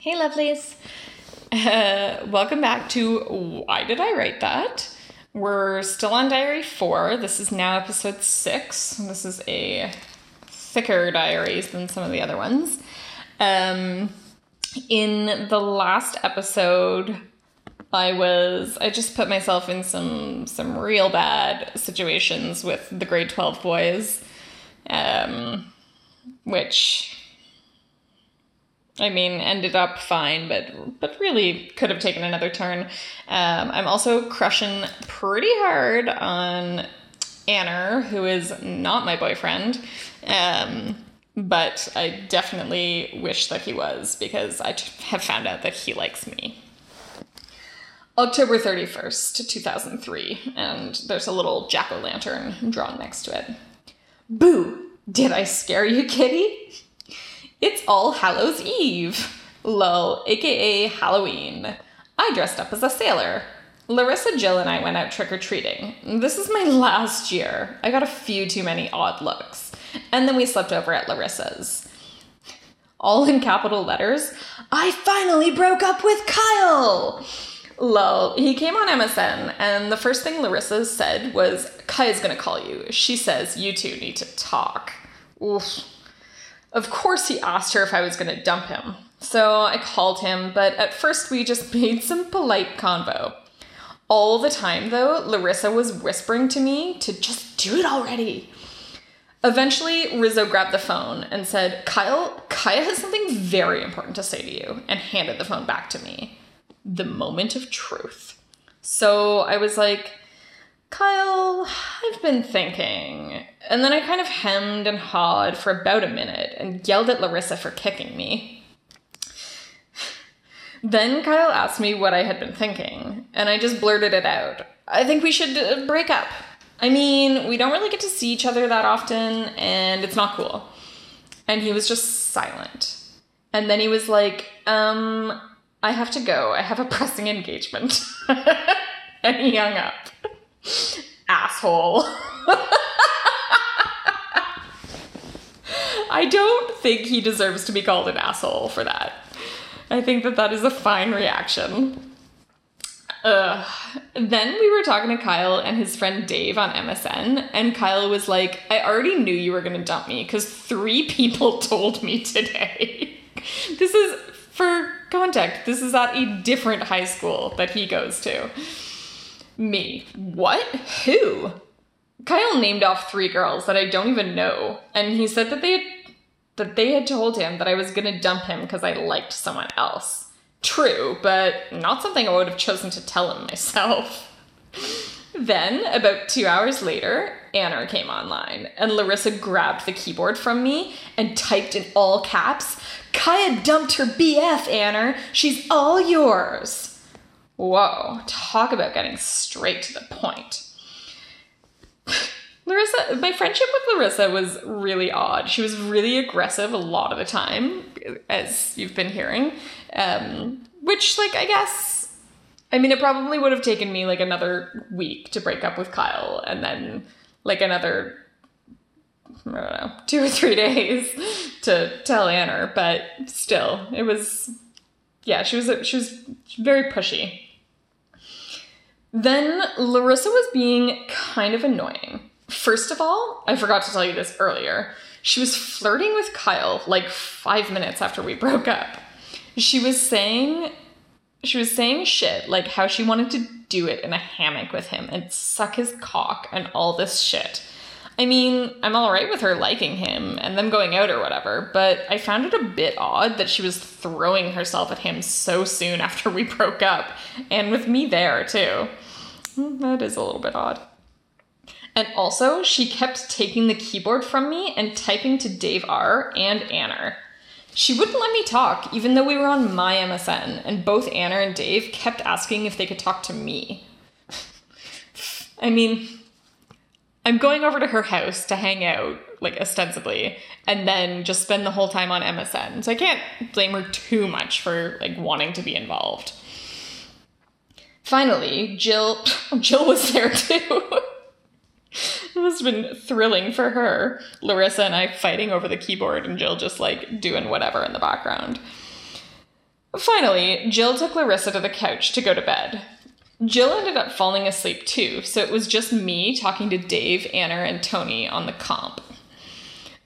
Hey, lovelies. Uh, welcome back to Why Did I Write That? We're still on Diary 4. This is now episode 6. This is a thicker diaries than some of the other ones. Um, in the last episode, I was I just put myself in some some real bad situations with the grade 12 boys. Um, which I mean, ended up fine, but but really could have taken another turn. Um, I'm also crushing pretty hard on Anna, who is not my boyfriend, um, but I definitely wish that he was because I have found out that he likes me. October 31st, 2003, and there's a little jack o' lantern drawn next to it. Boo! Did I scare you, kitty? It's All Hallows Eve. Lol, aka Halloween. I dressed up as a sailor. Larissa, Jill, and I went out trick or treating. This is my last year. I got a few too many odd looks. And then we slept over at Larissa's. All in capital letters I finally broke up with Kyle! Lol, he came on MSN, and the first thing Larissa said was, Kaya's gonna call you. She says you two need to talk. Oof. Of course, he asked her if I was going to dump him. So I called him, but at first we just made some polite convo. All the time, though, Larissa was whispering to me to just do it already. Eventually, Rizzo grabbed the phone and said, Kyle, Kaya has something very important to say to you, and handed the phone back to me. The moment of truth. So I was like, Kyle, I've been thinking. And then I kind of hemmed and hawed for about a minute and yelled at Larissa for kicking me. Then Kyle asked me what I had been thinking, and I just blurted it out. I think we should uh, break up. I mean, we don't really get to see each other that often, and it's not cool. And he was just silent. And then he was like, um, I have to go. I have a pressing engagement. and he hung up. Asshole. I don't think he deserves to be called an asshole for that. I think that that is a fine reaction. Ugh. Then we were talking to Kyle and his friend Dave on MSN, and Kyle was like, I already knew you were gonna dump me because three people told me today. this is, for context, this is at a different high school that he goes to. Me. What? Who? Kyle named off three girls that I don't even know, and he said that they had, that they had told him that I was gonna dump him because I liked someone else. True, but not something I would have chosen to tell him myself. then, about two hours later, Anna came online, and Larissa grabbed the keyboard from me and typed in all caps, Kaya dumped her BF, Anna. She's all yours. Whoa, talk about getting straight to the point. Larissa, my friendship with Larissa was really odd. She was really aggressive a lot of the time, as you've been hearing. Um, which, like, I guess, I mean, it probably would have taken me like another week to break up with Kyle, and then like another, I don't know, two or three days to tell Anna. But still, it was, yeah, she was she was very pushy. Then Larissa was being kind of annoying. First of all, I forgot to tell you this earlier. She was flirting with Kyle like five minutes after we broke up. She was saying she was saying shit like how she wanted to do it in a hammock with him and suck his cock and all this shit. I mean, I'm alright with her liking him and them going out or whatever, but I found it a bit odd that she was throwing herself at him so soon after we broke up, and with me there too. That is a little bit odd. And also, she kept taking the keyboard from me and typing to Dave R and Anna. She wouldn't let me talk, even though we were on my MSN, and both Anna and Dave kept asking if they could talk to me. I mean, I'm going over to her house to hang out, like ostensibly, and then just spend the whole time on MSN. So I can't blame her too much for like wanting to be involved. Finally, Jill Jill was there too. it must have been thrilling for her. Larissa and I fighting over the keyboard and Jill just like doing whatever in the background. Finally, Jill took Larissa to the couch to go to bed. Jill ended up falling asleep too, so it was just me talking to Dave, Anna, and Tony on the comp.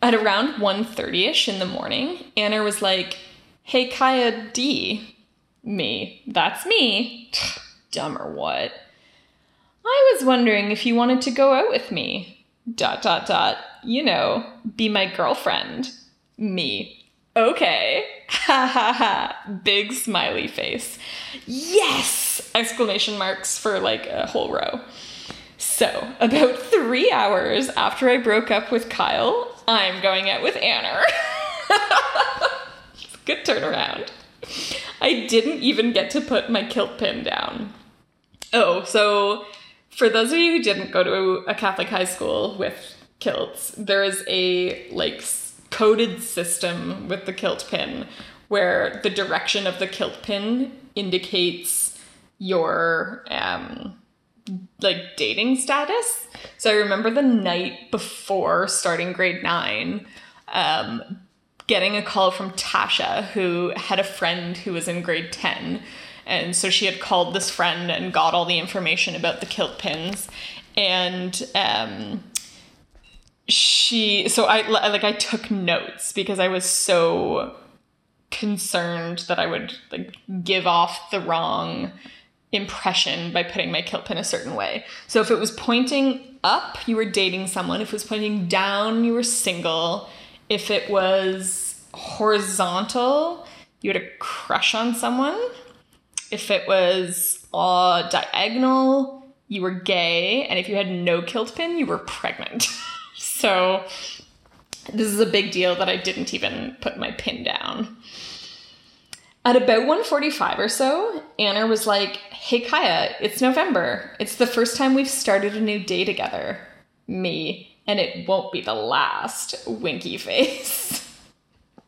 At around 1.30ish in the morning, Anna was like, Hey Kaya D. Me. That's me. Dumb or what? I was wondering if you wanted to go out with me. Dot dot dot. You know, be my girlfriend. Me. Okay. Ha ha ha. Big smiley face. Yes! Exclamation marks for like a whole row. So, about three hours after I broke up with Kyle, I'm going out with Anna. Good turnaround. I didn't even get to put my kilt pin down. Oh, so for those of you who didn't go to a Catholic high school with kilts, there is a like coded system with the kilt pin where the direction of the kilt pin indicates your um like dating status. So I remember the night before starting grade 9 um getting a call from Tasha who had a friend who was in grade 10 and so she had called this friend and got all the information about the kilt pins and um she so I like I took notes because I was so concerned that I would like give off the wrong impression by putting my kilt pin a certain way. So if it was pointing up, you were dating someone. If it was pointing down, you were single. If it was horizontal, you had a crush on someone. If it was uh, diagonal, you were gay. And if you had no kilt pin, you were pregnant. So this is a big deal that I didn't even put my pin down. At about 1:45 or so, Anna was like, "Hey Kaya, it's November. It's the first time we've started a new day together." Me, and it won't be the last. Winky face.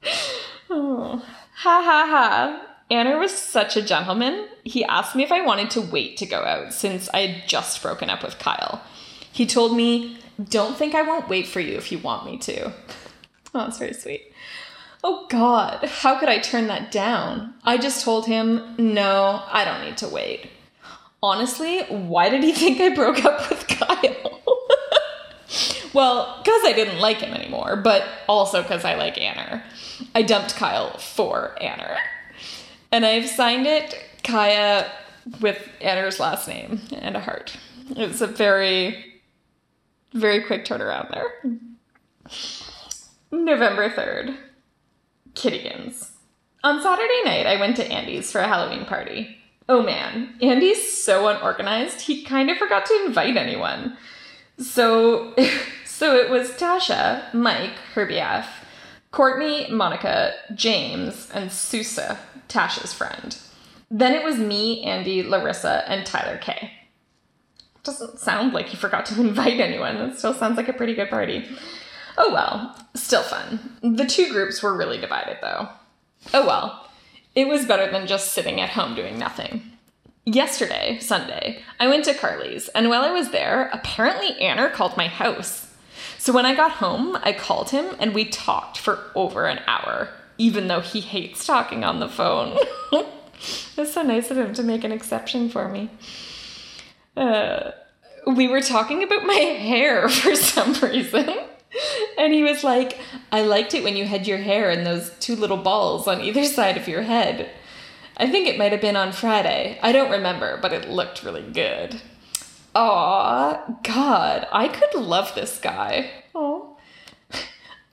oh. Ha ha ha. Anna was such a gentleman. He asked me if I wanted to wait to go out since I had just broken up with Kyle. He told me don't think I won't wait for you if you want me to. Oh, that's very sweet. Oh God, how could I turn that down? I just told him, no, I don't need to wait. Honestly, why did he think I broke up with Kyle? well, because I didn't like him anymore, but also because I like Anna. I dumped Kyle for Anna. And I've signed it Kaya with Anna's last name and a heart. It's a very very quick turnaround there. November 3rd, Kittygans. On Saturday night, I went to Andy's for a Halloween party. Oh man, Andy's so unorganized, he kind of forgot to invite anyone. So, so it was Tasha, Mike, her BF, Courtney, Monica, James, and Susa, Tasha's friend. Then it was me, Andy, Larissa, and Tyler K doesn't sound like you forgot to invite anyone. It still sounds like a pretty good party. Oh well, still fun. The two groups were really divided though. Oh well, it was better than just sitting at home doing nothing. Yesterday, Sunday, I went to Carly's, and while I was there, apparently Anna called my house. So when I got home, I called him and we talked for over an hour, even though he hates talking on the phone. it's so nice of him to make an exception for me uh, we were talking about my hair for some reason. And he was like, I liked it when you had your hair in those two little balls on either side of your head. I think it might have been on Friday. I don't remember, but it looked really good. Aw, God, I could love this guy. Oh.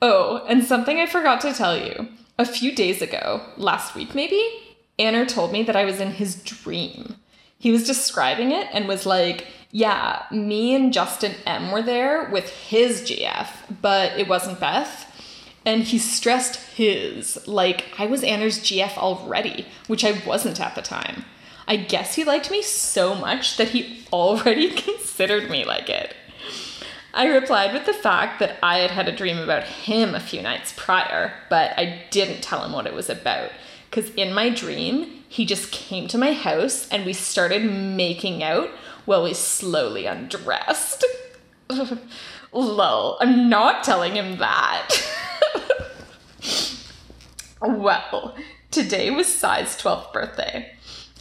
Oh, and something I forgot to tell you. A few days ago, last week maybe, Anna told me that I was in his dream he was describing it and was like, yeah, me and Justin M were there with his GF, but it wasn't Beth. And he stressed his, like I was Anna's GF already, which I wasn't at the time. I guess he liked me so much that he already considered me like it. I replied with the fact that I had had a dream about him a few nights prior, but I didn't tell him what it was about. Because in my dream, he just came to my house and we started making out while we slowly undressed. Lol, I'm not telling him that. well, Today was Sai's 12th birthday.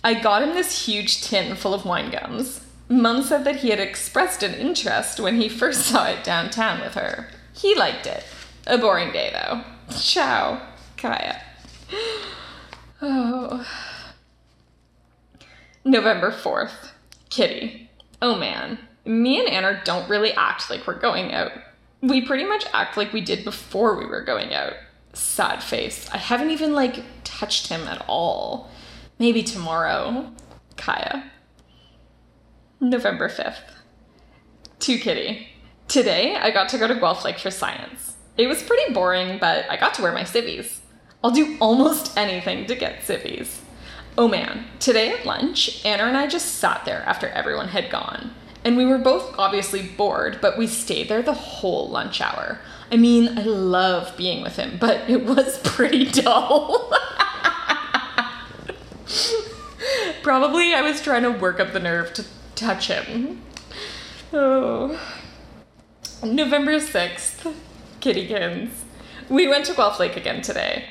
I got him this huge tin full of wine gums. Mum said that he had expressed an interest when he first saw it downtown with her. He liked it. A boring day, though. Ciao, Kaya. Oh. November 4th. Kitty. Oh man, me and Anna don't really act like we're going out. We pretty much act like we did before we were going out. Sad face. I haven't even like touched him at all. Maybe tomorrow. Kaya. November 5th. To Kitty. Today I got to go to Guelph Lake for science. It was pretty boring, but I got to wear my civvies. I'll do almost anything to get civvies. Oh man, today at lunch, Anna and I just sat there after everyone had gone. And we were both obviously bored, but we stayed there the whole lunch hour. I mean, I love being with him, but it was pretty dull. Probably I was trying to work up the nerve to touch him. Oh. November 6th, Kittykins. We went to Guelph Lake again today.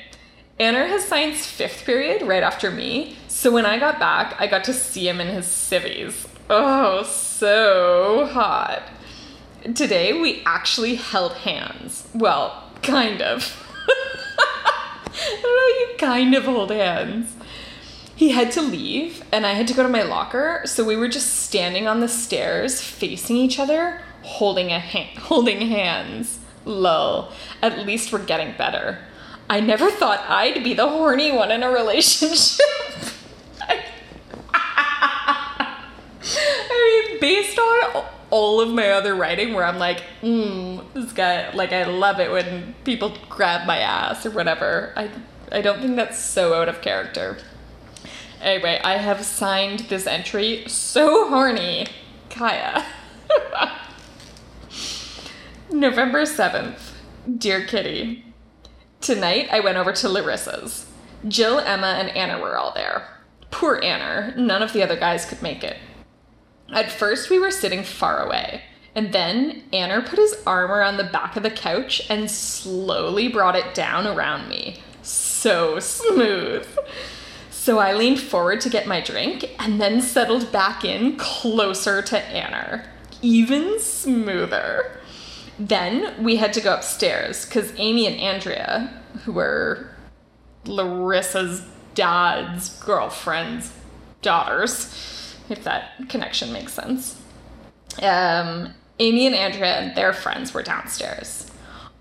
Anna has science fifth period right after me, so when I got back, I got to see him in his civvies. Oh, so hot. Today we actually held hands. Well, kind of. I don't know, you kind of hold hands. He had to leave, and I had to go to my locker, so we were just standing on the stairs, facing each other, holding a hand, holding hands. Lol. At least we're getting better. I never thought I'd be the horny one in a relationship. I mean, based on all of my other writing, where I'm like, mm, this guy, like, I love it when people grab my ass or whatever. I, I don't think that's so out of character. Anyway, I have signed this entry. So horny, Kaya. November 7th. Dear Kitty, Tonight, I went over to Larissa's. Jill, Emma, and Anna were all there. Poor Anna, none of the other guys could make it. At first, we were sitting far away, and then Anna put his arm around the back of the couch and slowly brought it down around me. So smooth. So I leaned forward to get my drink and then settled back in closer to Anna. Even smoother. Then we had to go upstairs because Amy and Andrea, who were Larissa's dad's girlfriend's daughters, if that connection makes sense, um, Amy and Andrea and their friends were downstairs.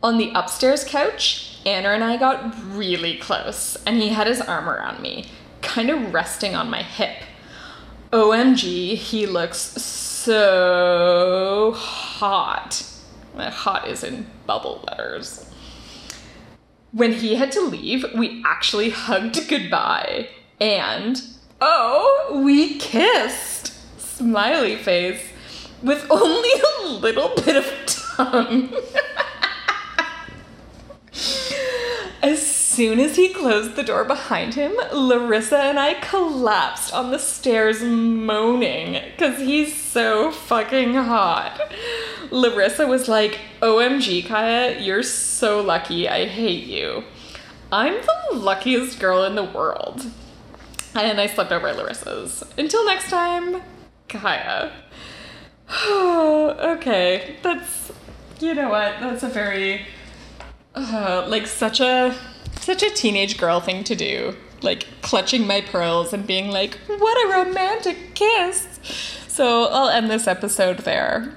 On the upstairs couch, Anna and I got really close, and he had his arm around me, kind of resting on my hip. OMG, he looks so hot. Hot is in bubble letters. When he had to leave, we actually hugged goodbye. And, oh, we kissed. Smiley face. With only a little bit of tongue. soon as he closed the door behind him, Larissa and I collapsed on the stairs moaning because he's so fucking hot. Larissa was like, OMG, Kaya, you're so lucky. I hate you. I'm the luckiest girl in the world. And I slept over at Larissa's. Until next time, Kaya. okay, that's, you know what, that's a very, uh, like, such a, such a teenage girl thing to do. Like, clutching my pearls and being like, what a romantic kiss. So I'll end this episode there.